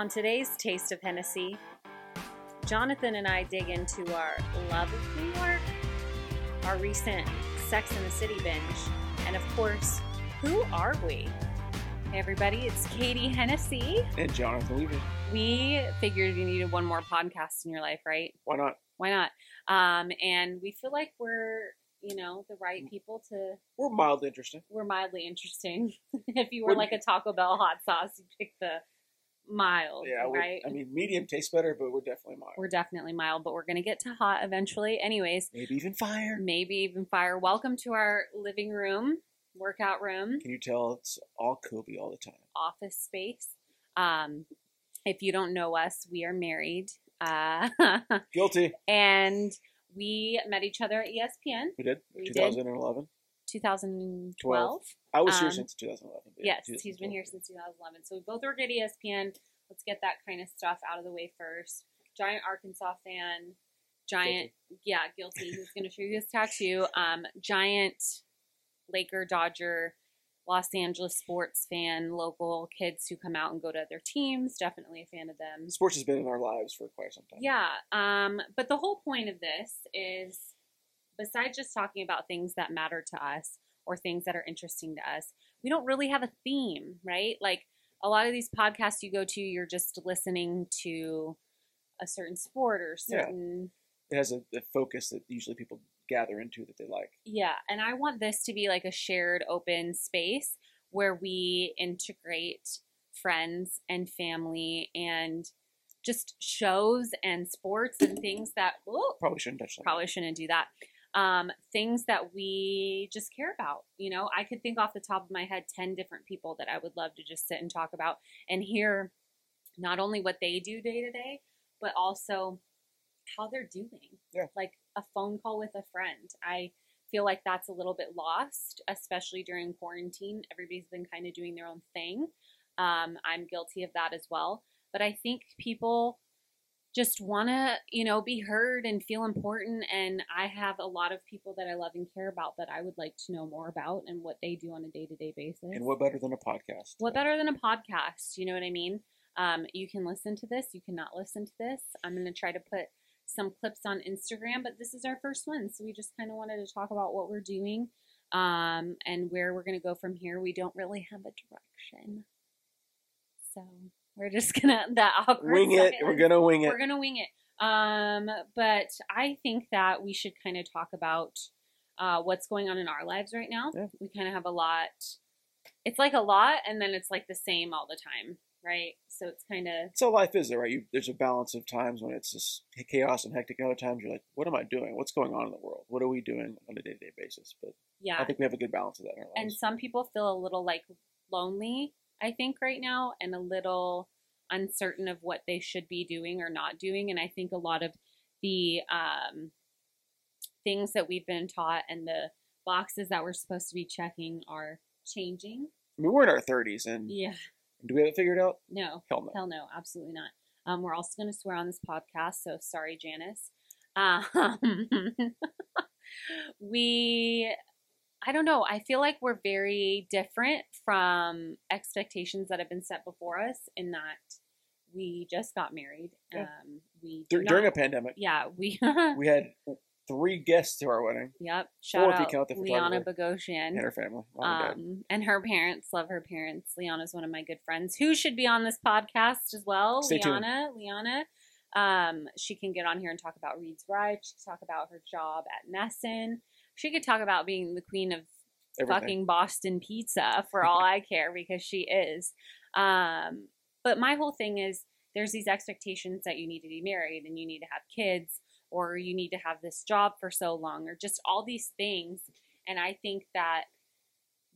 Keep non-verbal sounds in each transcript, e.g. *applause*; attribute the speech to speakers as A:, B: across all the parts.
A: On today's Taste of Hennessy, Jonathan and I dig into our love of New York, our recent Sex in the City binge, and of course, who are we? Hey everybody, it's Katie Hennessy.
B: And Jonathan Weaver.
A: We figured you needed one more podcast in your life, right?
B: Why not?
A: Why not? Um, and we feel like we're, you know, the right people to.
B: We're mildly interesting.
A: We're mildly interesting. *laughs* if you were like a Taco Bell hot sauce, you'd pick the mild,
B: Yeah,
A: right?
B: I mean, medium tastes better, but we're definitely mild.
A: we're definitely mild, but we're gonna get to hot eventually. Anyways,
B: Maybe even fire.
A: maybe even fire. Welcome to our living room, workout room,
B: Can you tell it's all Kobe all the time?
A: office space. Um, if you don't know us, we are married. Uh, *laughs*
B: Guilty.
A: and we met each other at ESPN
B: We did.
A: We did.
B: 2011.
A: 2012.
B: I was here
A: Um,
B: since 2011. but yeah,
A: Yes, he's been here since 2011. So we both work at ESPN. Let's get that kind of stuff out of the way first. Giant Arkansas fan. Giant, yeah, guilty. He's going to show you his tattoo? Um, giant Laker, Dodger, Los Angeles sports fan. Local kids who come out and go to other teams. Definitely a fan of them.
B: Sports has been in our lives for quite some time.
A: Yeah. Um, but the whole point of this is besides just talking about things that matter to us or things that are interesting to us, we don't really have a theme, right? Like a lot of these podcasts you go to, you're just listening to a certain sport or
B: Yeah.
A: certain
B: It has a, a focus that usually people gather into that they like.
A: Yeah, and I want this to be like a shared open space where we integrate friends and family and just shows and sports and things that whoa,
B: Probably shouldn't touch that.
A: probably shouldn't do that. Um, things that we just care about. You know, I could think off the top of my head 10 different people that I would love to just sit and talk about and hear not only what they do day to day, but also how they're doing.
B: Yeah.
A: Like a phone call with a friend. I feel like that's a little bit lost, especially during quarantine. Everybody's been kind of doing their own thing. Um, I'm guilty of that as well. But I think people just want to, you know, be heard and feel important. And I have a lot of people that I love and care about that I would like to know more about and what they do on a day to day basis.
B: And what better than a podcast?
A: What better than a podcast? You know what I mean? Um, you can listen to this, you cannot listen to this. I'm going to try to put some clips on Instagram, but this is our first one. So we just kind of wanted to talk about what we're doing um, and where we're going to go from here. We don't really have a direction. So we're just to, *laughs* that awkward
B: Wing it. We're to wing it.
A: We're gonna wing it. Um, but I think that we should kind of talk about uh, what's going on in our lives right now.
B: Yeah.
A: We kind of have a lot. It's like a lot, and then it's like the same all the time, right? So it's kind of
B: So life is there, right? You, there's a balance of times when it's just chaos and hectic, and other times you're like, what am I doing? What's going on in the world? What are we doing on a day to day basis? But
A: yeah.
B: I think we have a good balance of that in our lives.
A: And some people feel a little like lonely, I think, right now, and a little uncertain of what they should be doing or not doing. And I think a lot of the um, things that we've been taught and the boxes that we're supposed to be checking are changing.
B: I mean, we're in our 30s, and
A: Yeah.
B: do we have it figured out?
A: No.
B: Hell no.
A: Hell no, absolutely not. Um, we're also going to swear on this podcast, so sorry, Janice. Um, *laughs* we, I don't know. I feel like we're very different from expectations that have been set before us in that we just got married.
B: Yeah.
A: Um, we
B: Dur- during a pandemic,
A: yeah, we. *laughs*
B: we had three guests to our wedding
A: yep. Shout
B: if you
A: out
B: count the
A: Liana. Bogosian.
B: and her family. And.
A: Um, and her parents love her parents. Liana's one of my good friends who should be on this podcast as well.
B: Stay tuned.
A: Liana, Liana. Um, she can get on here and talk about Reed's Ride. She can talk about her job at NESN. She could talk about being the queen of
B: Everything.
A: fucking Boston pizza *laughs* for all I care because she is. Um, but my whole thing is there's these expectations that you need to be married and you need to have kids or you need to have this job for so long or just all these things. And I think that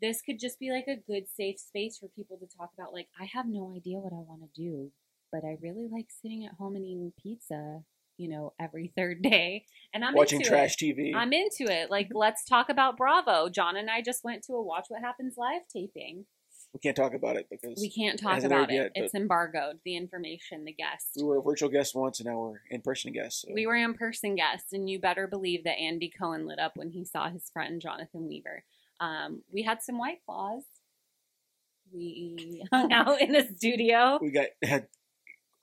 A: this could just be like a good safe space for people to talk about like I have no idea what I want to do, but I really like sitting at home and eating pizza, you know, every *laughs* third day. And I'm
B: watching
A: into
B: trash
A: it.
B: TV.
A: I'm into it. Like, let's talk about Bravo. John and I just went to a Watch What Happens live taping.
B: we can't talk about it because
A: We can't talk
B: hasn't
A: about it.
B: yet,
A: it's embargoed. The information, the guests.
B: we were a virtual guest once, and now we're in person guests. So.
A: We were in person guests, and you better believe that Andy Cohen lit up when he saw his friend Jonathan Weaver. Um, we had some white claws. We hung *laughs* out in the studio.
B: we got had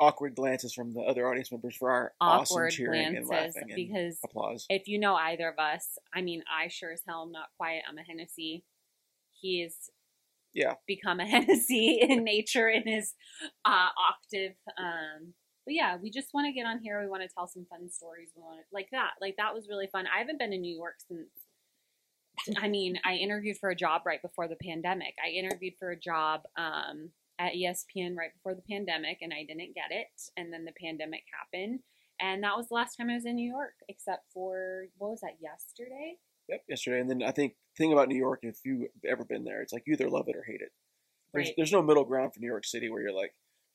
B: awkward glances from the other audience members for our awesome
A: awkward
B: cheering and laughing and
A: because
B: applause.
A: if you know either of us, I mean, I sure as hell am not quiet. I'm a Hennessy. He's
B: Yeah.
A: become a *laughs* Hennessy in nature in his uh, octave. Um, but yeah, we just want to get on here. We want to tell some fun stories. We want to, like that. Like that was really fun. I haven't been to New York since. I mean, I interviewed for a job right before the pandemic. I interviewed for a job um, at ESPN right before the pandemic, and I didn't get it. And then the pandemic happened, and that was the last time I was in New York, except for what was that yesterday?
B: Yep, yesterday. And then I think thing about New York, if you've ever been there, it's like you either love it or hate it. There's
A: Right.
B: there's no middle ground for New York City where you're like,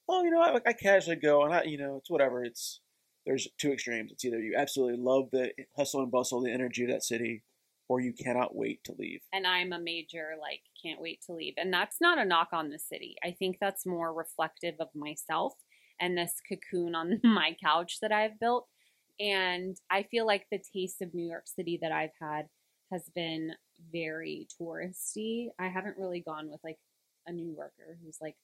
B: oh, you know, I, I casually go and I, you know, it's whatever. It's there's two extremes. It's either you absolutely love the hustle and bustle, the energy of that city, or you cannot wait to leave.
A: and I'm a major like can't wait to leave. And that's not a knock on the city. I think that's more reflective of myself and this cocoon on *laughs* my couch that I've built. And I feel like the taste of New York City that I've had has been very touristy. I haven't really gone with like a New Yorker who's like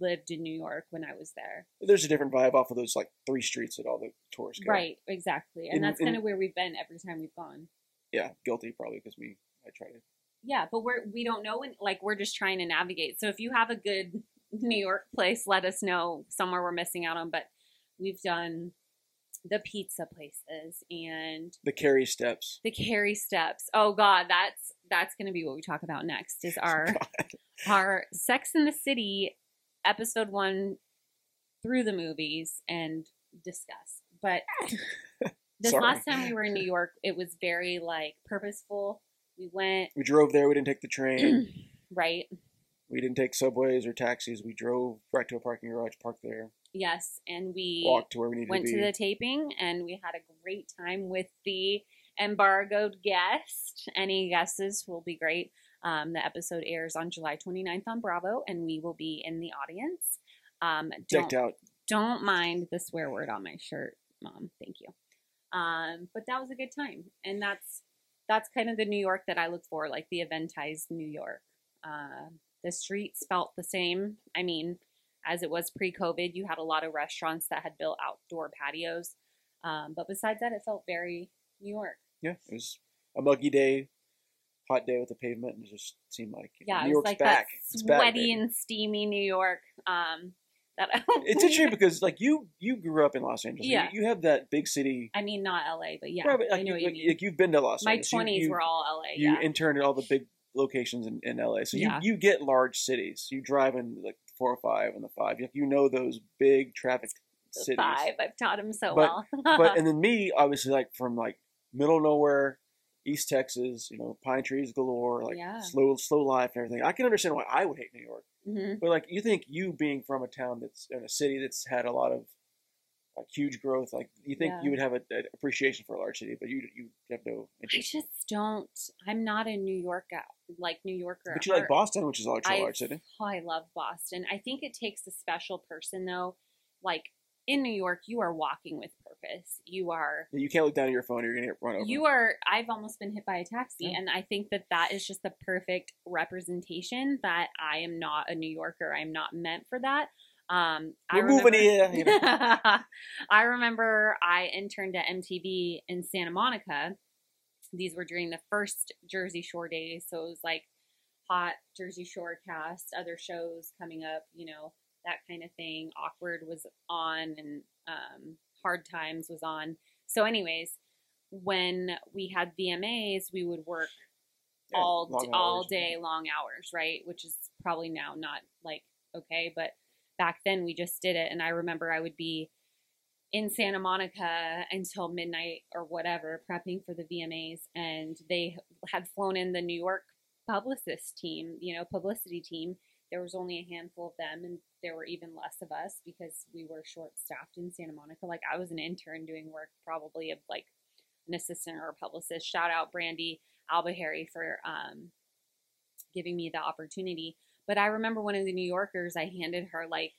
A: lived in New York when I was there.
B: There's a different vibe off of those like three streets that all the tourists go.
A: Right, exactly. And
B: In-
A: that's kind of where we've been every time we've gone.
B: Yeah, guilty probably because we I tried it.
A: Yeah, but we're we don't know when like we're just trying to navigate. So if you have a good *laughs* New York place, let us know somewhere we're missing out on. But we've done the pizza places and
B: The Carrie steps.
A: the Carrie steps. Oh God, that's that's gonna be what we talk about next. Is *laughs* oh, our our Sex in the City episode one through the movies and discuss. But *laughs* this
B: Sorry.
A: last time we were in New York, it was very like purposeful. We went
B: We drove there. We didn't take the train. *clears throat*
A: right.
B: we didn't take subways or taxis. We drove right to a parking garage, parked there,
A: Yes, and we
B: walked to where we needed
A: went
B: to
A: to the taping and we had a great time with the embargoed guest. Any guesses will be great. Um, the episode airs on July 29th on Bravo, and we will be in the audience. Um, don't,
B: Decked out.
A: don't mind the swear word on my shirt, Mom. Thank you. Um, but that was a good time, and that's that's kind of the New York that I look for, like the eventized New York. Uh, the streets felt the same. I mean, as it was pre-COVID, you had a lot of restaurants that had built outdoor patios, um, but besides that, it felt very New York.
B: Yeah, it was a muggy day, hot day with the pavement, and it just seemed like
A: Yeah,
B: New
A: it was
B: York's
A: like
B: back.
A: that
B: It's back,
A: sweaty and steamy New York. Um, *laughs*
B: It's interesting because like you you grew up in Los Angeles.
A: Yeah.
B: You, you have that big city.
A: I mean, not LA, but yeah,
B: Right, but, like,
A: I know
B: you,
A: what you
B: like,
A: mean.
B: like, you've been to Los
A: My
B: Angeles. My
A: twenties were all LA.
B: You
A: yeah,
B: interned at all the big locations in, in LA, so you,
A: Yeah.
B: you get large cities. You drive in like four or five and the five. You, you know those big traffic
A: The
B: cities.
A: five. I've taught him so
B: But-
A: well.
B: but *laughs* and then me, obviously, like from like middle of nowhere, East Texas, you know, pine trees galore, like
A: Yeah.
B: slow slow life and everything. I can understand why I would hate New York.
A: Mhm.
B: But like you think you being from a town that's in a city that's had a lot of like huge growth, like you think
A: Yeah.
B: you would have an appreciation for a large city, but you you have no
A: I just don't. I'm not a New York like New Yorker.
B: But you like. Boston, which is a large, large city.
A: Oh, I love Boston. I think it takes a special person though. Like in New York, you are walking with purpose. You are.
B: You can't look down at your phone; you're gonna get run over.
A: You are. I've almost been hit by a taxi,
B: Yeah.
A: and I think that that is just the perfect representation that I am not a New Yorker. I'm not meant for that. Um, I
B: We're moving
A: remember-
B: here. You know?
A: I remember I interned at MTV in Santa Monica. These were during the first Jersey Shore days, so it was like hot Jersey Shore cast, other shows coming up, you know, that kind of thing. Awkward was on, and um, Hard Times was on. So, anyways, when we had VMAs, we would work
B: Yeah,
A: all all day long hours, right? Which is probably now not like okay, but back then we just did it and I remember I would be in Santa Monica until midnight or whatever prepping for the VMAs and they had flown in the New York publicist team, you know, publicity team. There was only a handful of them and there were even less of us because we were short staffed in Santa Monica. Like I was an intern doing work probably of like an assistant or a publicist. Shout out Brandy Albahari for um, giving me the opportunity. But I remember one of the New Yorkers, I handed her like,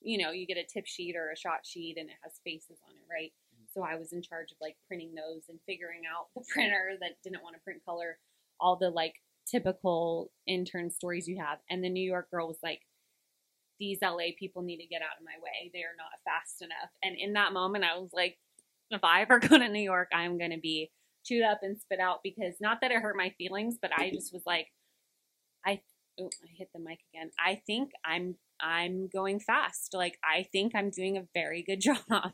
A: you know, you get a tip sheet or a shot sheet and it has faces on it, right? So I was in charge of like printing those and figuring out the printer that didn't want to print color, all the like typical intern stories you have. And the New York girl was like, these LA people need to get out of my way. They are not fast enough. And in that moment, I was like, if I ever *laughs* go to New York, I'm going to be chewed up and spit out because not that it hurt my feelings, but I just was like, I, oh, I hit the mic again. I think I'm, I'm going fast. Like, I think I'm doing a very good *laughs* job.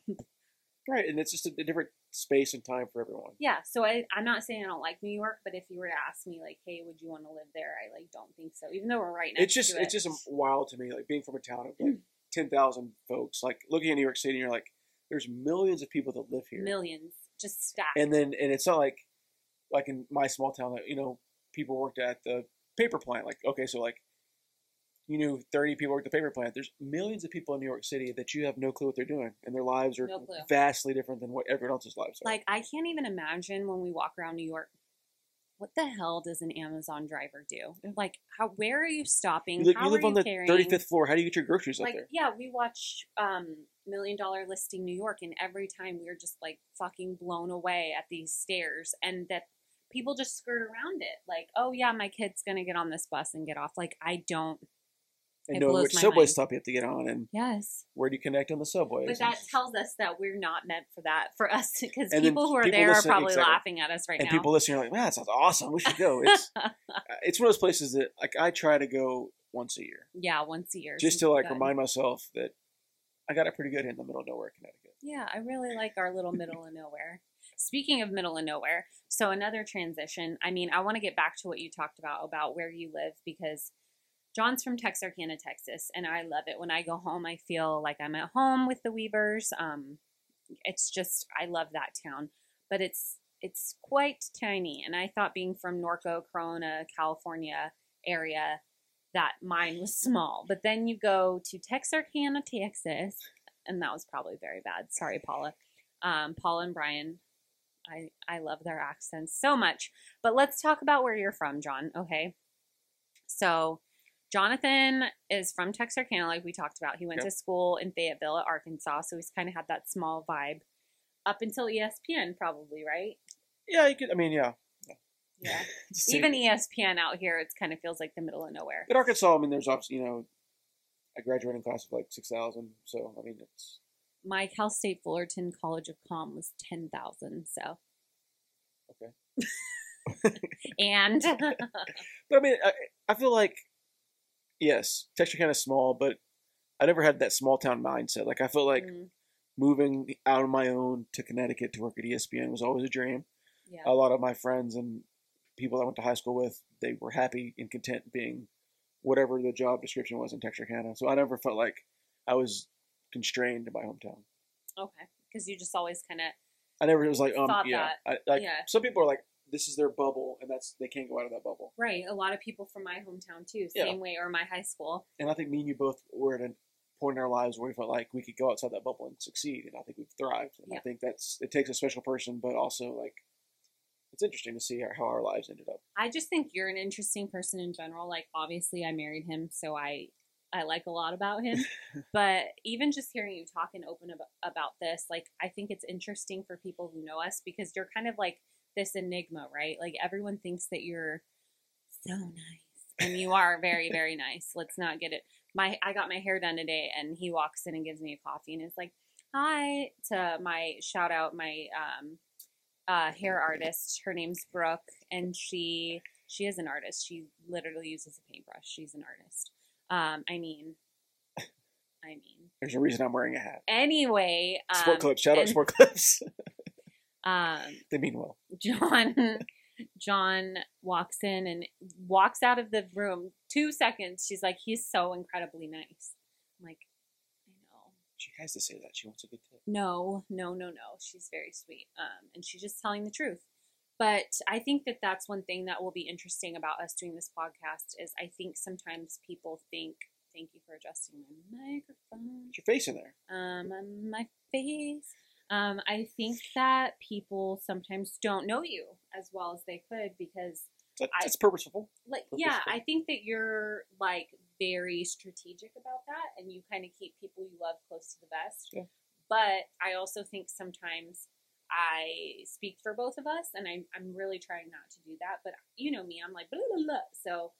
B: Right, and it's just a, a different space and time for everyone.
A: Yeah, so I, I'm not saying I don't like New York, but if you were to ask me, like, hey, would you want to live there? I like don't think so. Even though we're right next
B: It's just
A: to it.
B: it's just wild to me, like being from a town of like mm. ten thousand folks, like looking at New York City, and you're like, there's millions of people that live here,
A: millions just stacked.
B: and then and it's not like like in my small town that you know people worked at the paper plant. Like okay, so like you knew thirty people worked at the paper plant. There's millions of people in New York City that you have no clue what they're doing, and their lives are
A: No
B: vastly different than what everyone else's lives are.
A: like I can't even imagine when we walk around New York. What the hell does an Amazon driver do? Like, how? Where are you stopping?
B: you live,
A: how
B: you live
A: are
B: on
A: you
B: the
A: carrying?
B: thirty fifth floor. How do you get your groceries
A: Like,
B: up there?
A: yeah, we watch um, Million Dollar Listing New York, and every time we're just like fucking blown away at these stairs, and that people just skirt around it. Like, oh yeah, my kid's gonna get on this bus and get off. Like, I don't.
B: And
A: it
B: knowing which subway
A: mind.
B: stop you have to get on, and
A: Yes.
B: where do you connect on the subway
A: But that tells us that we're not meant for that for us *laughs* because people who are
B: people
A: there are probably
B: exactly.
A: laughing at us right now.
B: and people listening are like, "Man, that sounds awesome. We should go." It's *laughs* uh, it's one of those places that like I try to go once a year,
A: yeah, once a year.
B: just to like
A: good.
B: remind myself that I got it pretty good in the middle of nowhere, Connecticut.
A: Yeah, I really like our little middle of nowhere. Speaking of middle of nowhere, so another transition. I mean, I want to get back to what you talked about about where you live because John's from Texarkana, Texas, and I love it. When I go home, I feel like I'm at home with the Weavers. Um, it's just I love that town, but it's it's quite tiny. And I thought being from Norco, Corona, California area, that mine was small. But then you go to Texarkana, Texas, and that was probably very bad. Sorry, Paula. Um, and Brian, I I love their accents so much. But let's talk about where you're from, John. Okay, so Jonathan is from Texarkana, like we talked about. He went
B: Yep.
A: to school in Fayetteville, Arkansas, so he's kind of had that small vibe up until ESPN, probably, right?
B: Yeah, you could. I mean, yeah.
A: Yeah. *laughs* Even. ESPN out here, it kind of feels like the middle of nowhere.
B: But Arkansas, I mean, there's obviously you know, a graduating class of like six thousand. So I mean, it's
A: My Cal State Fullerton College of Com was ten thousand. So
B: okay. *laughs*
A: and *laughs*
B: But I mean, I, I feel like yes, Texarkana is small, but I never had that small town mindset. Like I felt like
A: Mm,
B: moving out on my own to Connecticut to work at ESPN was always a dream.
A: yeah,
B: a lot of my friends and people I went to high school with, they were happy and content being whatever the job description was in Texarkana. So I never felt like I was constrained to my hometown.
A: okay, because you just always kind of
B: I never was like, um, yeah, I, like
A: yeah.
B: some people are like, this is their bubble, and that's they can't go out of that bubble.
A: right. A lot of people from my hometown too,
B: Yeah.
A: same way, or my high school.
B: And I think me and you both were at a point in our lives where we felt like we could go outside that bubble and succeed, and I think we've thrived. And I think that's it takes a special person, but also like it's interesting to see how, how our lives ended up.
A: I just think you're an interesting person in general. Like, obviously, I married him, so I I like a lot about him. *laughs* but even just hearing you talk and open about, about this, like, I think it's interesting for people who know us because you're kind of like this enigma, right? Like, everyone thinks that you're so nice, and you are very, *laughs* very nice. Let's not get it. My I got my hair done today, and he walks in and gives me a coffee, and is like, "Hi" to my shout out my um uh, hair artist. Her name's Brooke, and she she is an artist. She literally uses a paintbrush. She's an artist. Um, I mean, I mean.
B: There's a reason I'm wearing a hat.
A: Anyway, um,
B: Sport clips, shout out
A: and-
B: sport *laughs* clips.
A: Um,
B: they mean well.
A: John John walks in and walks out of the room. Two seconds, she's like, "He's so incredibly nice." I'm like, I know.
B: She has to say that. She wants a good tip.
A: No, no, no, no. She's very sweet. Um, and she's just telling the truth. But I think that that's one thing that will be interesting about us doing this podcast is I think sometimes people think, thank you for adjusting my microphone,
B: Put your face in there.
A: um, my face. Um, I think that people sometimes don't know you as well as they could because
B: That,
A: I-
B: purposeful.
A: like yeah i think that you're like very strategic about that and you kind of keep people you love close to the vest
B: Yeah.
A: but i also think sometimes i speak for both of us and I'm, I'm really trying not to do that but you know me i'm like blah, blah, blah. so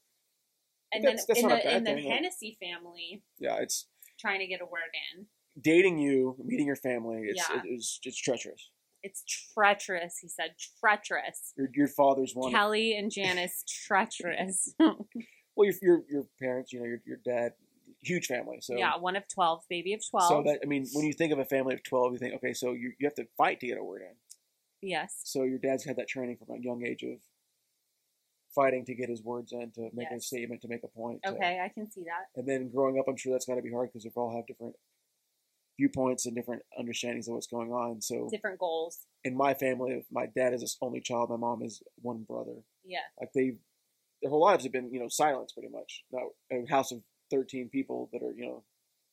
A: And
B: That's-
A: then
B: that's
A: in the in the
B: thing.
A: Hennessy family,
B: Yeah, it's
A: trying to get a word in.
B: Dating you, meeting your family. It's
A: Yeah.
B: it is it's treacherous.
A: It's treacherous. He said treacherous.
B: Your your father's one.
A: Kelly and Janice treacherous. *laughs* *laughs*
B: well, your your your parents, you know, your your dad, huge family. So
A: yeah, one of twelve, baby of twelve.
B: So that I mean, when you think of a family of twelve, you think, okay, so you you have to fight to get a word in.
A: yes.
B: So your dad's had that training from a young age of fighting to get his words in, to make a statement, to make a point. to-
A: Okay, I can see that.
B: and then growing up, I'm sure that's got to be hard because we all have different viewpoints and different understandings of what's going on. So
A: Different goals.
B: in my family, my dad is his only child. My mom is one brother.
A: Yeah.
B: Like they, their whole lives have been, you know, silence pretty much. Now, a house of 13 people that are, you know,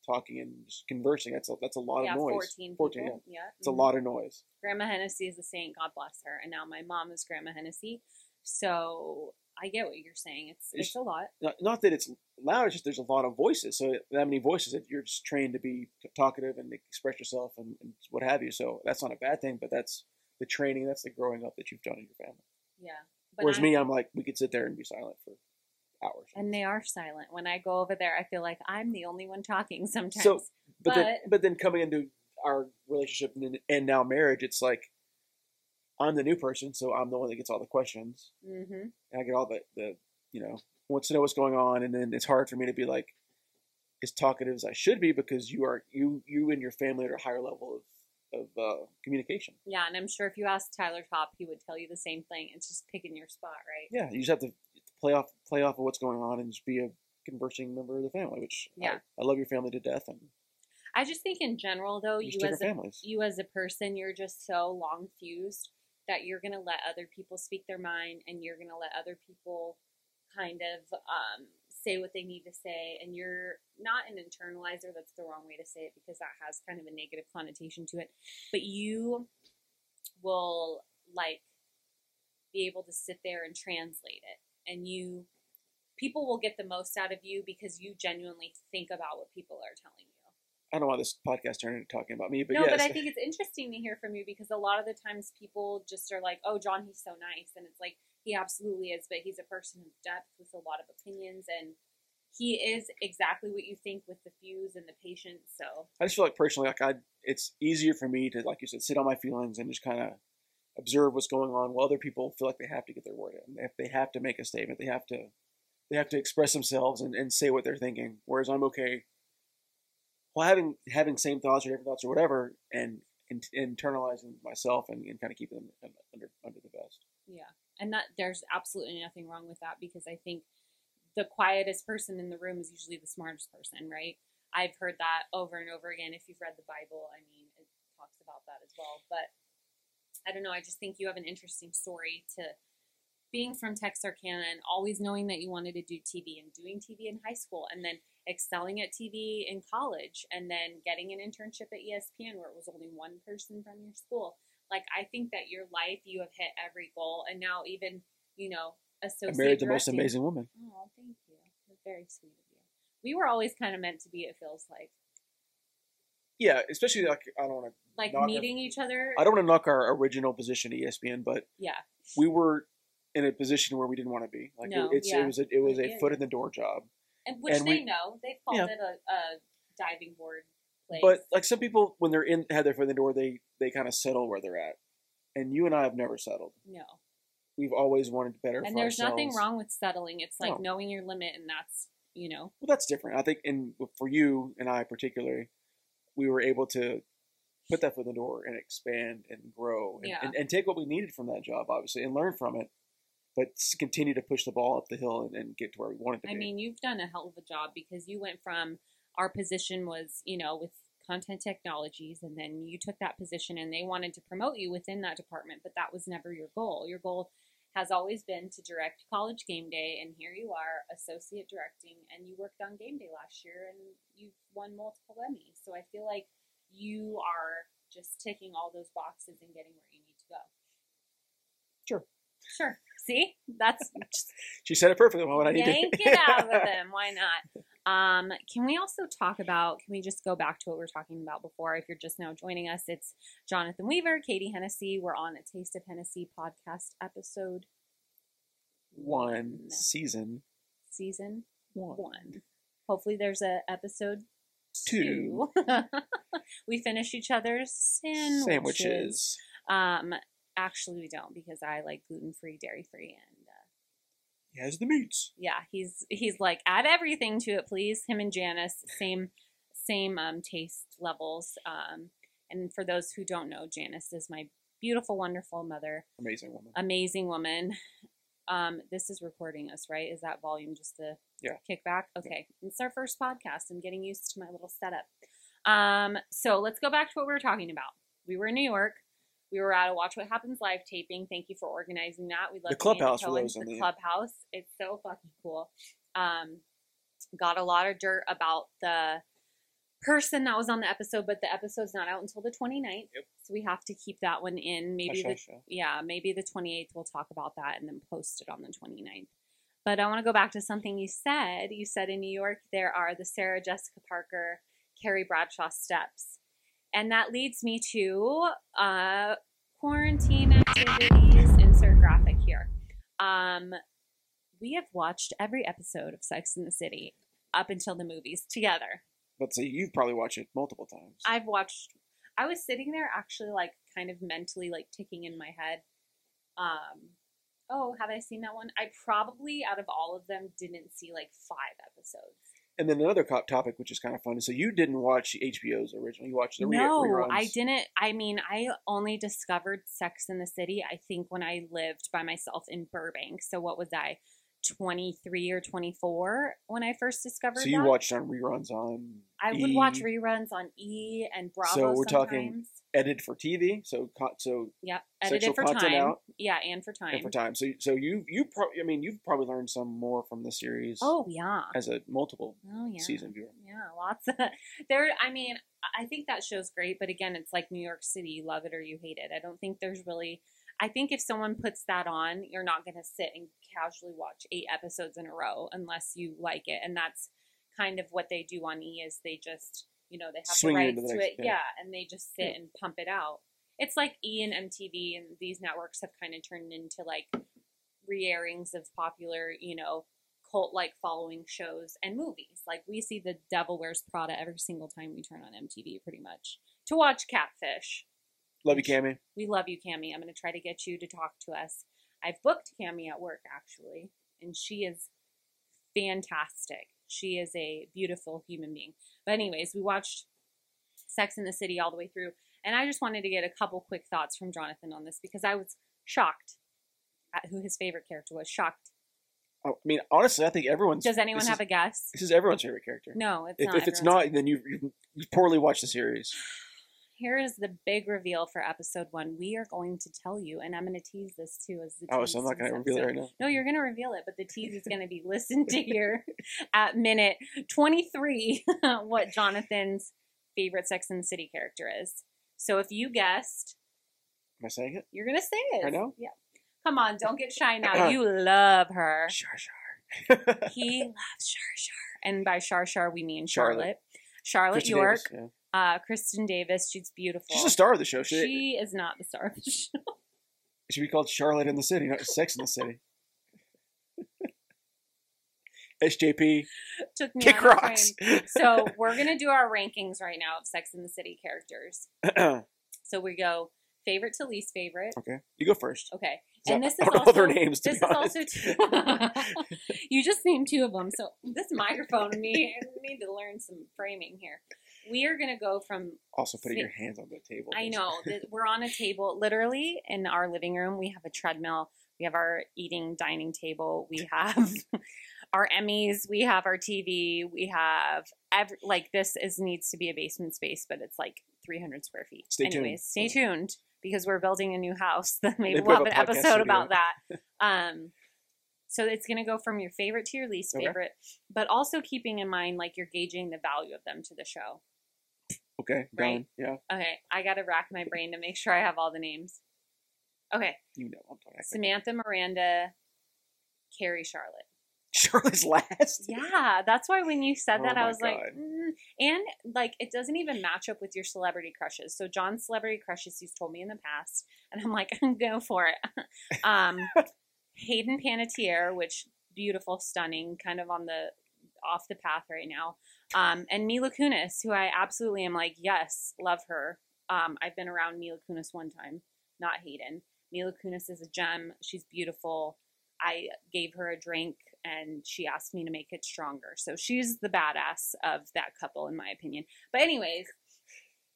B: talking and just conversing. That's a that's a lot
A: yeah,
B: of noise.
A: 14
B: 14,
A: people. Yeah.
B: It's a
A: mhm.
B: lot of noise.
A: Grandma Hennessy is a saint, God bless her. And now my mom is Grandma Hennessy. So I get what you're saying. It's
B: It's-
A: it's a lot.
B: Not, not that it's loud. It's just there's a lot of voices. So that many voices that you're just trained to be talkative and express yourself and, and what have you. So that's not a bad thing. But that's the training. That's the growing up that you've done in your family.
A: Yeah. But
B: Whereas
A: I-
B: me, I'm like we could sit there and be silent for hours.
A: and they are silent. When I go over there, I feel like I'm the only one talking *laughs* sometimes.
B: So, but, then,
A: but-
B: but then coming into our relationship and, and now marriage, it's like I'm the new person, so I'm the one that gets all the questions,
A: hmm
B: and I get all the the you know wants to know what's going on, and then it's hard for me to be like as talkative as I should be because you are you you and your family are at a higher level of of uh, communication.
A: Yeah, and I'm sure if you asked Tyler Top, he would tell you the same thing. It's just picking your spot, right?
B: Yeah, you just have to play off play off of what's going on and just be a conversing member of the family, which
A: Yeah.
B: I, I love your family to death, and
A: I just think in general, though, you as a
B: families.
A: you as a person, you're just so long fused that you're gonna let other people speak their mind, and you're gonna let other people kind of um, say what they need to say, and you're not an internalizer. That's the wrong way to say it because that has kind of a negative connotation to it. But you will like be able to sit there and translate it, and you people will get the most out of you because you genuinely think about what people are telling you.
B: I don't want this podcast turned into talking about me, but
A: no,
B: yes.
A: but I think it's interesting to hear from you because a lot of the times people just are like, "Oh, John, he's so nice," and it's like he absolutely is, but he's a person of depth with a lot of opinions, and he is exactly what you think with the fuse and the patience. So
B: I just feel like personally, like I, it's easier for me to, like you said, sit on my feelings and just kind of observe what's going on, while other people feel like they have to get their word in. If they have to make a statement, they have to, they have to express themselves and, and say what they're thinking. Whereas I'm okay, well, having having same thoughts or different thoughts or whatever, and, and internalizing myself and, and kind of keeping them under under the vest.
A: yeah, and that there's absolutely nothing wrong with that because I think the quietest person in the room is usually the smartest person, right? I've heard that over and over again. If you've read the Bible, I mean, it talks about that as well. But I don't know. I just think you have an interesting story to being from Texarkana and always knowing that you wanted to do TV and doing TV in high school and then excelling at TV in college and then getting an internship at ESPN where it was only one person from your school. Like I think that your life you have hit every goal and now even, you know,
B: I
A: associate
B: married the most amazing woman.
A: Oh, thank you. That's very sweet of you. We were always kind of meant to be, it feels like.
B: Yeah, especially like I don't want to.
A: Like meeting each other.
B: I don't want to knock our original position at ESPN, but
A: Yeah.
B: we were in a position where we didn't want to be. Like
A: No,
B: it, it's,
A: yeah.
B: it was a, it was a
A: Yeah,
B: foot
A: yeah.
B: in the door job.
A: And which
B: and
A: they
B: we-
A: know. They called it a, a diving board place.
B: But like some people, when they're in have their foot in the door, they they kind of settle where they're at. And you and I have never settled.
A: no.
B: We've always wanted better.
A: And there's nothing wrong with settling. It's like
B: No.
A: knowing your limit, and that's, you know,
B: Well, that's different. I think, and for you and I particularly, we were able to put that foot in the door and expand and grow and,
A: Yeah.
B: and, and take what we needed from that job, obviously, and learn from it. But continue to push the ball up the hill and, and get to where we wanted to
A: I
B: be.
A: I mean, you've done a hell of a job because you went from our position was, you know, with content technologies, and then you took that position and they wanted to promote you within that department, but that was never your goal. Your goal has always been to direct college game day, and here you are, associate directing, and you worked on game day last year and you've won multiple Emmys. So I feel like you are just ticking all those boxes and getting where you need to go.
B: Sure.
A: Sure. See? That's *laughs*
B: she said it perfectly. Why would I need
A: yank
B: to? *laughs*
A: it out of them. Why not? Um, can we also talk about? Can we just go back to what we were talking about before? If you're just now joining us, it's Jonathan Weaver, Katie Hennessy. We're on a Taste of Hennessy podcast episode
B: One season
A: season
B: One.
A: one. Hopefully, there's a episode
B: Two.
A: two. *laughs* we finish each other's sandwiches.
B: Sandwiches.
A: Um, actually, we don't because I like gluten free, dairy free, and uh,
B: He has the meats.
A: yeah, he's he's like add everything to it, please. Him and Janice, same same um, taste levels. Um, and for those who don't know, Janice is my beautiful, wonderful mother,
B: Amazing woman.
A: amazing woman. Um, this is recording us, right? Is that volume just a
B: Yeah.
A: kickback? Okay, it's our first podcast. I'm getting used to my little setup. Um, so let's go back to what we were talking about. We were in New York. We were at a Watch What Happens live taping. Thank you for organizing that. We love
B: The clubhouse for
A: Cohen,
B: those
A: the
B: the-
A: clubhouse. It's so fucking cool. Um, got a lot of dirt about the person that was on the episode, but the episode's not out until the 29th.
B: Yep.
A: So we have to keep that one in. Maybe
B: Hush,
A: the
B: hush.
A: yeah, maybe the 28th we'll talk about that and then post it on the 29th. But I want to go back to something you said. You said in New York there are the Sarah Jessica Parker, Carrie Bradshaw steps. And that leads me to uh, quarantine activities. Insert graphic here. Um, we have watched every episode of Sex in the City up until the movies together.
B: But see, you've probably watched it multiple times.
A: I've watched. I was sitting there actually, like, kind of mentally, like, ticking in my head. Um, oh, have I seen that one? I probably, out of all of them, didn't see like five episodes.
B: And then another topic, which is kind of fun, is so you didn't watch HBO's original. You watched the re-
A: no,
B: reruns.
A: I didn't. I mean, I only discovered Sex in the City. I think when I lived by myself in Burbank. So what was I, twenty three or twenty four when I first discovered?
B: So you
A: that?
B: watched on reruns on.
A: I would
B: E!
A: watch reruns on E and Bravo.
B: So we're
A: sometimes.
B: talking edited for TV. So so sexual
A: edited for
B: content
A: time.
B: out.
A: Yeah, and for time.
B: and for time. So so you you pro- I mean you've probably learned some more from the series.
A: Oh yeah.
B: as a multiple
A: Oh yeah.
B: season viewer.
A: Yeah, lots of *laughs* there. I mean, I think that show's great, but again, it's like New York City. You love it or you hate it. I don't think there's really. I think if someone puts that on, you're not going to sit and casually watch eight episodes in a row unless you like it, and that's kind of what they do on E. Is they just you know they have
B: Swing
A: the rights
B: the
A: to it,
B: yeah.
A: yeah, and they just sit and pump it out. It's like E and MTV and these networks have kind of turned into like re-airings of popular, you know, cult like following shows and movies. Like we see the Devil Wears Prada every single time we turn on MTV, pretty much to watch Catfish.
B: Love you, Kamie.
A: We love you, Kamie. I'm going to try to get you to talk to us. I've booked Kamie at work actually, and she is fantastic. She is a beautiful human being. But anyways, we watched Sex in the City all the way through, and I just wanted to get a couple quick thoughts from Jonathan on this because I was shocked at who his favorite character was. Shocked.
B: Oh, I mean, honestly, I think everyone's.
A: Does anyone have
B: is,
A: a guess?
B: This is everyone's favorite character.
A: No, it's
B: if,
A: not.
B: if it's not, then you you poorly watched the series.
A: Here is the big reveal for episode one. We are going to tell you, and I'm going to tease this too as the
B: Oh, so I'm not going to reveal it right now.
A: No, you're going to reveal it, but the tease is going to be *laughs* listened to here at minute 23 *laughs* what Jonathan's favorite Sex and the City character is. So if you guessed,
B: Am I saying it?
A: you're going to say it.
B: I know.
A: Yeah. Come on, don't get shy now. *clears throat* You love her.
B: Shar Shar.
A: He loves Shar Shar. And by Shar Shar, we mean
B: Charlotte.
A: Charlotte. Charlotte York,
B: Davis, yeah.
A: Uh, Kristin Davis. She's beautiful.
B: She's the star of the show. She,
A: She is not the star of the *laughs* show.
B: it should be called Charlotte in the City, not Sex in the City. *laughs* SJP,
A: Took me
B: kick rocks.
A: So *laughs* we're gonna do our rankings right now of Sex in the City characters. *clears throat* So we go favorite to least favorite.
B: Okay, you go first.
A: Okay, and this is also
B: their names, to
A: this is
B: honest.
A: also two. you just named two of them. So this microphone me need to learn some framing here. We are gonna go from
B: Also, putting your hands on the table.
A: I know *laughs* that we're on a table, literally in our living room. We have a treadmill. We have our eating dining table. We *laughs* have our Emmys. We have our TV. We have every like this is needs to be a basement space, but it's like 300 square feet.
B: Stay tuned.
A: Anyways, stay tuned because we're building a new house. *laughs* Maybe we'll have an episode about that. Um, so it's gonna go from your favorite to your least
B: Okay.
A: favorite, but also keeping in mind like you're gauging the value of them to the show.
B: Okay,
A: Right.
B: Yeah,
A: Okay, I gotta rack my brain to make sure I have all the names. Okay,
B: you know I'm talking.
A: Samantha, Miranda, Carrie, Charlotte. *laughs*
B: Charlotte's last.
A: Yeah, that's why when you said
B: Oh
A: that, I
B: my
A: was like, mm. and like it doesn't even match up with your celebrity crushes. So John's celebrity crushes, he's told me in the past, and I'm like, *laughs* go for it. um, *laughs* Hayden Panettiere, which beautiful, stunning, kind of on the off the path right now. Um, and Mila Kunis, who I absolutely am like, yes, love her. Um, I've been around Mila Kunis one time, not Hayden. Mila Kunis is a gem. She's beautiful. I gave her a drink and she asked me to make it stronger. So she's the badass of that couple, in my opinion. But, anyways,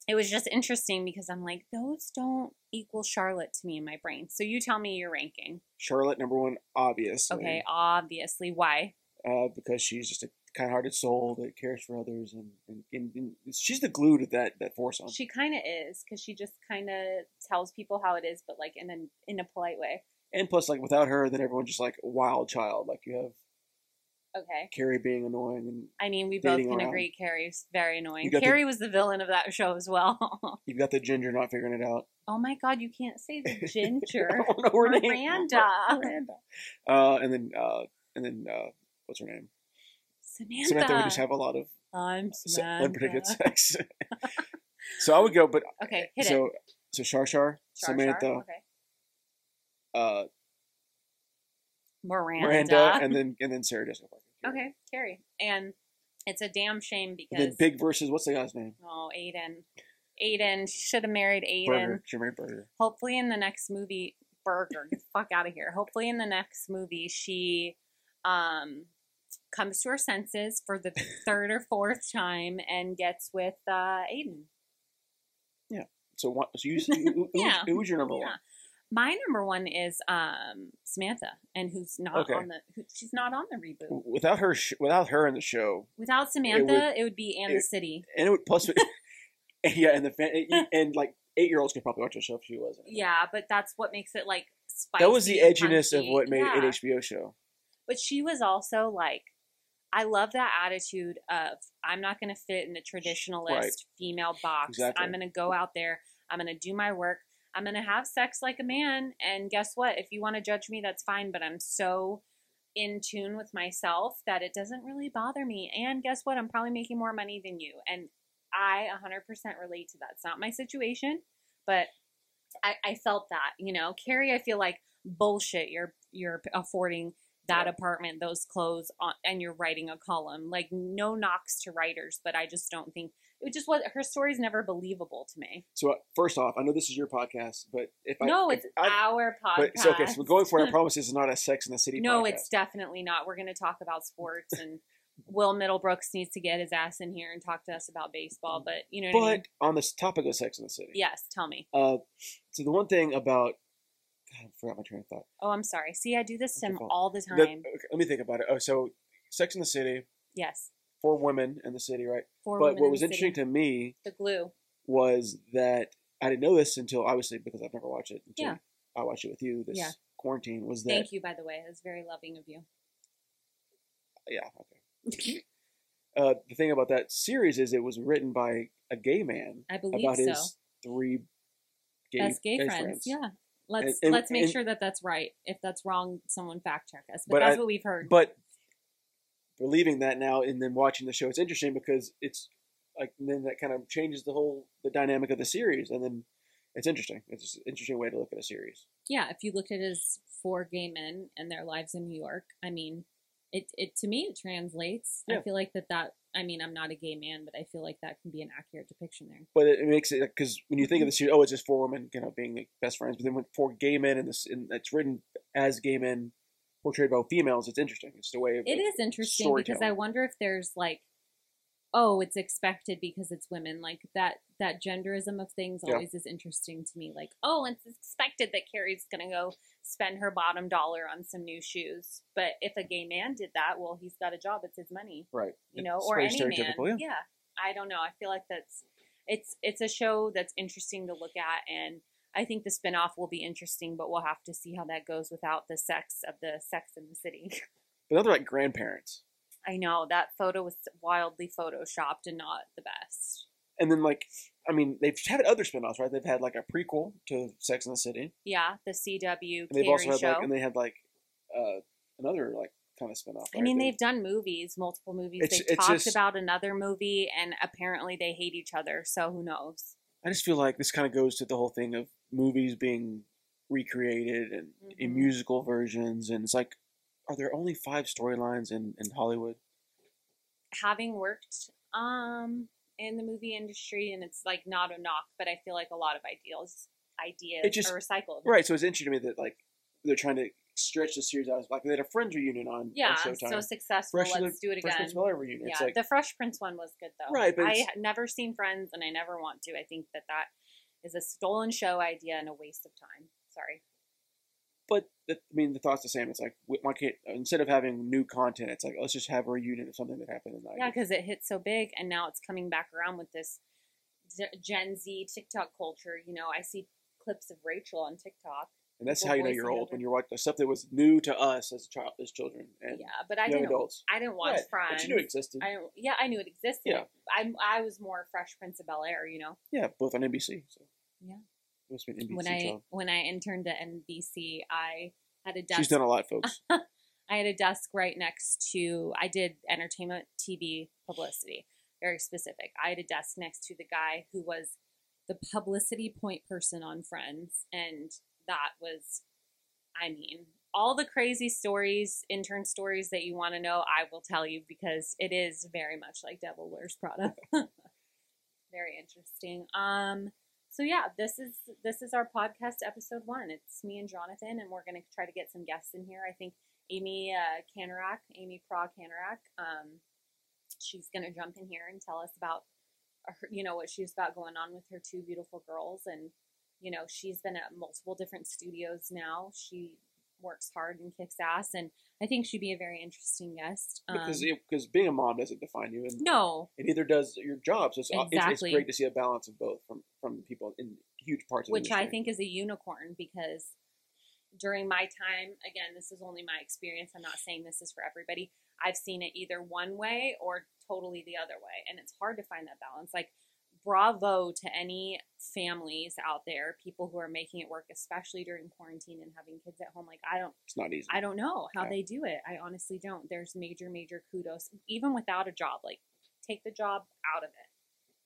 A: it was just interesting because I'm like, those don't equal Charlotte to me in my brain. So you tell me your ranking.
B: Charlotte number one, obviously.
A: Okay, obviously. Why?
B: Uh, because she's just a kind-hearted soul that cares for others, and, and, and, and she's the glue to that that foursome.
A: She kind of is because she just kind of tells people how it is, but like in a in a polite way.
B: And plus, like without her, then everyone's just like wild child. Like you have
A: Okay.
B: Carrie being annoying, and
A: I mean, we both can
B: around.
A: agree Carrie's very annoying.
B: Got the-
A: Carrie was the villain of that show as well. *laughs*
B: you've got the ginger not figuring it out.
A: oh my god, you can't say the *laughs* ginger.
B: I don't know her name.
A: Miranda. *laughs*
B: Miranda. Uh, and then uh, and then uh, what's her name?
A: Samantha.
B: Samantha would just have a lot of
A: I'm Samantha.
B: unpredicted *laughs* sex. *laughs* so I would go, but
A: Okay, hit
B: so
A: it.
B: so Shar Shar, Samantha.
A: Okay.
B: uh,
A: Miranda.
B: Miranda, and then and then Sarah Jessica Parker. *laughs*
A: okay, Carrie. And it's a damn shame
B: And
A: because
B: then Big versus what's the guy's name?
A: oh, Aidan. Aidan should have married Aidan.
B: Berger. She married Berger.
A: hopefully in the next movie berger get the fuck out of here hopefully in the next movie she um comes to her senses for the *laughs* third or fourth time and gets with uh aidan Yeah.
B: So what? So you, *laughs*
A: Yeah.
B: who was your number
A: Yeah.
B: one?
A: my number one is um samantha and who's not
B: Okay.
A: on the who, she's not on the reboot
B: Without her, sh- without her in the show,
A: without samantha it would,
B: would-
A: be
B: it-
A: the city
B: and it would plus, *laughs* yeah, and the fan, and, and like eight year olds could probably watch the show if she wasn't.
A: yeah but that's what makes it like spicy
B: that was the
A: and
B: edginess of what made
A: Yeah.
B: an HBO show.
A: But she was also like, I love that attitude of I'm not going to fit in the traditionalist
B: Right.
A: female box.
B: Exactly.
A: I'm going to go out there. I'm going to do my work. I'm going to have sex like a man. And guess what? If you want to judge me, that's fine. But I'm so in tune with myself that it doesn't really bother me. And guess what? I'm probably making more money than you. And I 100% relate to that. It's not my situation, but I, I felt that, you know, Carrie, I feel like bullshit. You're, you're affording that
B: Yeah.
A: apartment, those clothes, on, and you're writing a column. Like no knocks to writers, but I just don't think it just was her story's never believable to me.
B: So uh, first off, I know this is your podcast, but if I
A: no, it's
B: I,
A: our podcast.
B: but so okay, so we're going for it, I promise this is not a Sex in the City.
A: no,
B: podcast.
A: it's definitely not. We're going to talk about sports and Will Middlebrooks needs to get his ass in here and talk to us about baseball. But you know what I mean?
B: But on this topic of Sex in the City,
A: Yes, tell me.
B: Uh, so the one thing about God, I forgot my train of thought.
A: Oh, I'm sorry. See, I do this to him all the
B: The-
A: time.
B: okay, let me think about it. Oh, so Sex in the City,
A: yes,
B: four women in the city, right?
A: four
B: but what
A: in
B: was
A: the
B: interesting
A: city.
B: to me
A: the glue.
B: was that I didn't know this until obviously because I've never watched it until
A: Yeah.
B: I watched it with you this
A: Yeah.
B: quarantine. Was that
A: Thank you, by the way. That's very loving of you.
B: yeah okay. *laughs* uh, the thing about that series is it was written by a gay man
A: I believe
B: about
A: so.
B: his three gay,
A: Best gay,
B: gay
A: friends. Yeah. Let's
B: and-
A: let's make
B: and-
A: sure that that's right. If that's wrong, someone fact check us. But,
B: But
A: that's
B: I-
A: what we've heard.
B: But believing that now and then watching the show, it's interesting because it's like then that kind of changes the whole the dynamic of the series, and then it's interesting. It's just an interesting way to look at a series.
A: yeah, if you looked at it as four gay men and their lives in New York, I mean, it it to me it translates.
B: Yeah.
A: I feel like that that I mean I'm not a gay man, but I feel like that can be an accurate depiction there.
B: But it, it makes it because when you think of the series, oh, it's just four women, you know, being like, best friends. But then when four gay men and this, and it's written as gay men portrayed by females, it's interesting. It's the way of
A: It is interesting because I wonder if there's like, oh, it's expected because it's women. Like that that genderism of things
B: Yeah.
A: always is interesting to me. Like, oh, it's expected that Carrie's gonna go spend her bottom dollar on some new shoes. But if a gay man did that, well, he's got a job. It's his money,
B: right.
A: you know,
B: It's
A: or any man.
B: stereotypical, yeah.
A: I don't know. I feel like that's it's it's a show that's interesting to look at and. I think the spinoff will be interesting, but we'll have to see how that goes without the sex of the Sex in the City. *laughs*
B: But they're like grandparents,
A: I know that photo was wildly photoshopped and not the best.
B: and then like, I mean, they've had other spin-offs, right? They've had like a prequel to Sex in the City,
A: Yeah, the CW
B: and they've
A: Carrie
B: also had
A: show.
B: like, and they had like uh, another like kind of spin-off.
A: I mean,
B: They-
A: they've done movies, multiple movies.
B: It's-
A: They've
B: it's
A: talked
B: just-
A: about another movie, and apparently they hate each other. So who knows?
B: I just feel like this kind of goes to the whole thing of movies being recreated and in
A: Mhm.
B: musical versions, and it's like, are there only five storylines in, in Hollywood?
A: having worked um in the movie industry, and it's like not a knock, but I feel like a lot of ideals ideas
B: It just-
A: are recycled.
B: Right. So it's interesting to me that like they're trying to stretch the series out. Like they had a Friends reunion on on
A: Yeah,
B: Showtime.
A: so successful.
B: Fresh
A: Let's do it
B: Fresh
A: again.
B: Prince of reunion.
A: Yeah,
B: like
A: the Fresh Prince one was good though.
B: Right, but
A: I never seen Friends, and I never want to. I think that that is a stolen show idea and a waste of time. Sorry.
B: But the, I mean the thought's the same. It's like wh- why can't instead of having new content, it's like let's just have a reunion of something that happened in the 90s.
A: Yeah, because it hit so big, and now it's coming back around with this Gen Z TikTok culture. You know, I see clips of Rachel on TikTok.
B: and that's how you know you're old when you're watching stuff that was new to us as a child as children and
A: yeah, but I didn't.
B: adults.
A: I didn't watch
B: Right,
A: Friends.
B: But you knew it existed.
A: I yeah, I knew it existed.
B: Yeah.
A: I I was more Fresh Prince of Bel Air. You know,
B: yeah, both on NBC. So
A: Yeah.
B: It must be an NBC
A: when I
B: child.
A: when I interned at NBC, I had a desk.
B: She's done a lot, folks. *laughs*
A: I had a desk right next to. I did entertainment TV publicity, very specific. I had a desk next to the guy who was the publicity point person on Friends, and that was, I mean, all the crazy stories, intern stories that you want to know, I will tell you because it is very much like Devil Wears Prada. *laughs* very interesting. Um. So yeah, this is this is our podcast episode one. It's me and Jonathan, and we're gonna try to get some guests in here. I think Amy uh, Canarak, Amy Prague Canarak, um, she's gonna jump in here and tell us about her, you know what she's got going on with her two beautiful girls, and you know she's been at multiple different studios now. She works hard and kicks ass, and I think she'd be a very interesting guest. Um,
B: because because being a mom doesn't define you, and
A: no,
B: it either does your job. So it's, it's- it's
A: Exactly.
B: great to see a balance of both from from people in huge parts of the
A: which I think is a unicorn because during my time, again, this is only my experience. I'm not saying this is for everybody. I've seen it either one way or totally the other way, and it's hard to find that balance. Like, bravo to any families out there, people who are making it work, especially during quarantine and having kids at home. Like, I don't.
B: it's not easy.
A: I don't know how
B: Yeah.
A: they do it. I honestly don't. There's major, major kudos, even without a job. Like, take the job out of it.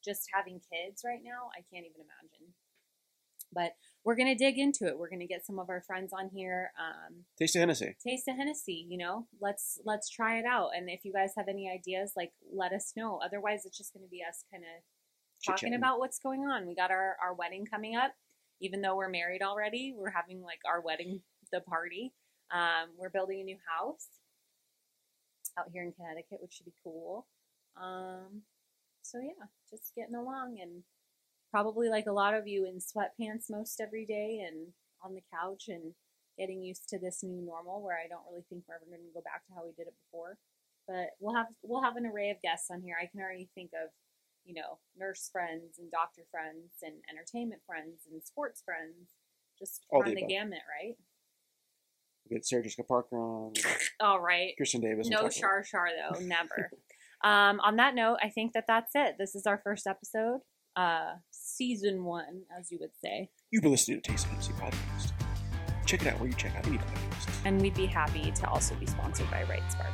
A: Just having kids right now, I can't even imagine. But we're gonna dig into it. We're gonna get some of our friends on here. Um,
B: Taste of Hennessy.
A: taste of Hennessy. You know, let's let's try it out. And if you guys have any ideas, like let us know. Otherwise, it's just gonna be us kind of talking about what's going on. We got our, our wedding coming up. Even though we're married already, we're having like our wedding, the party. Um, we're building a new house out here in Connecticut, which should be cool. Um, so yeah, just getting along and probably like a lot of you in sweatpants most every day and on the couch and getting used to this new normal where I don't really think we're ever going to go back to how we did it before. But we'll have we'll have an array of guests on here. I can already think of you know, nurse friends and doctor friends and entertainment friends and sports friends. Just
B: All
A: run
B: the
A: the, gamut, right?
B: We get Sarah Jessica Parker on,
A: All right.
B: Kristin Davis.
A: No
B: Char talk about-
A: Shar Shar though, *laughs* never. um, on that note, I think that that's it. This is our first episode, uh, season one, as you would say,
B: You've been listening to Taste of Hennessy podcast. Check it out where you check out any podcast.
A: and we'd be happy to also be sponsored by Right Spark.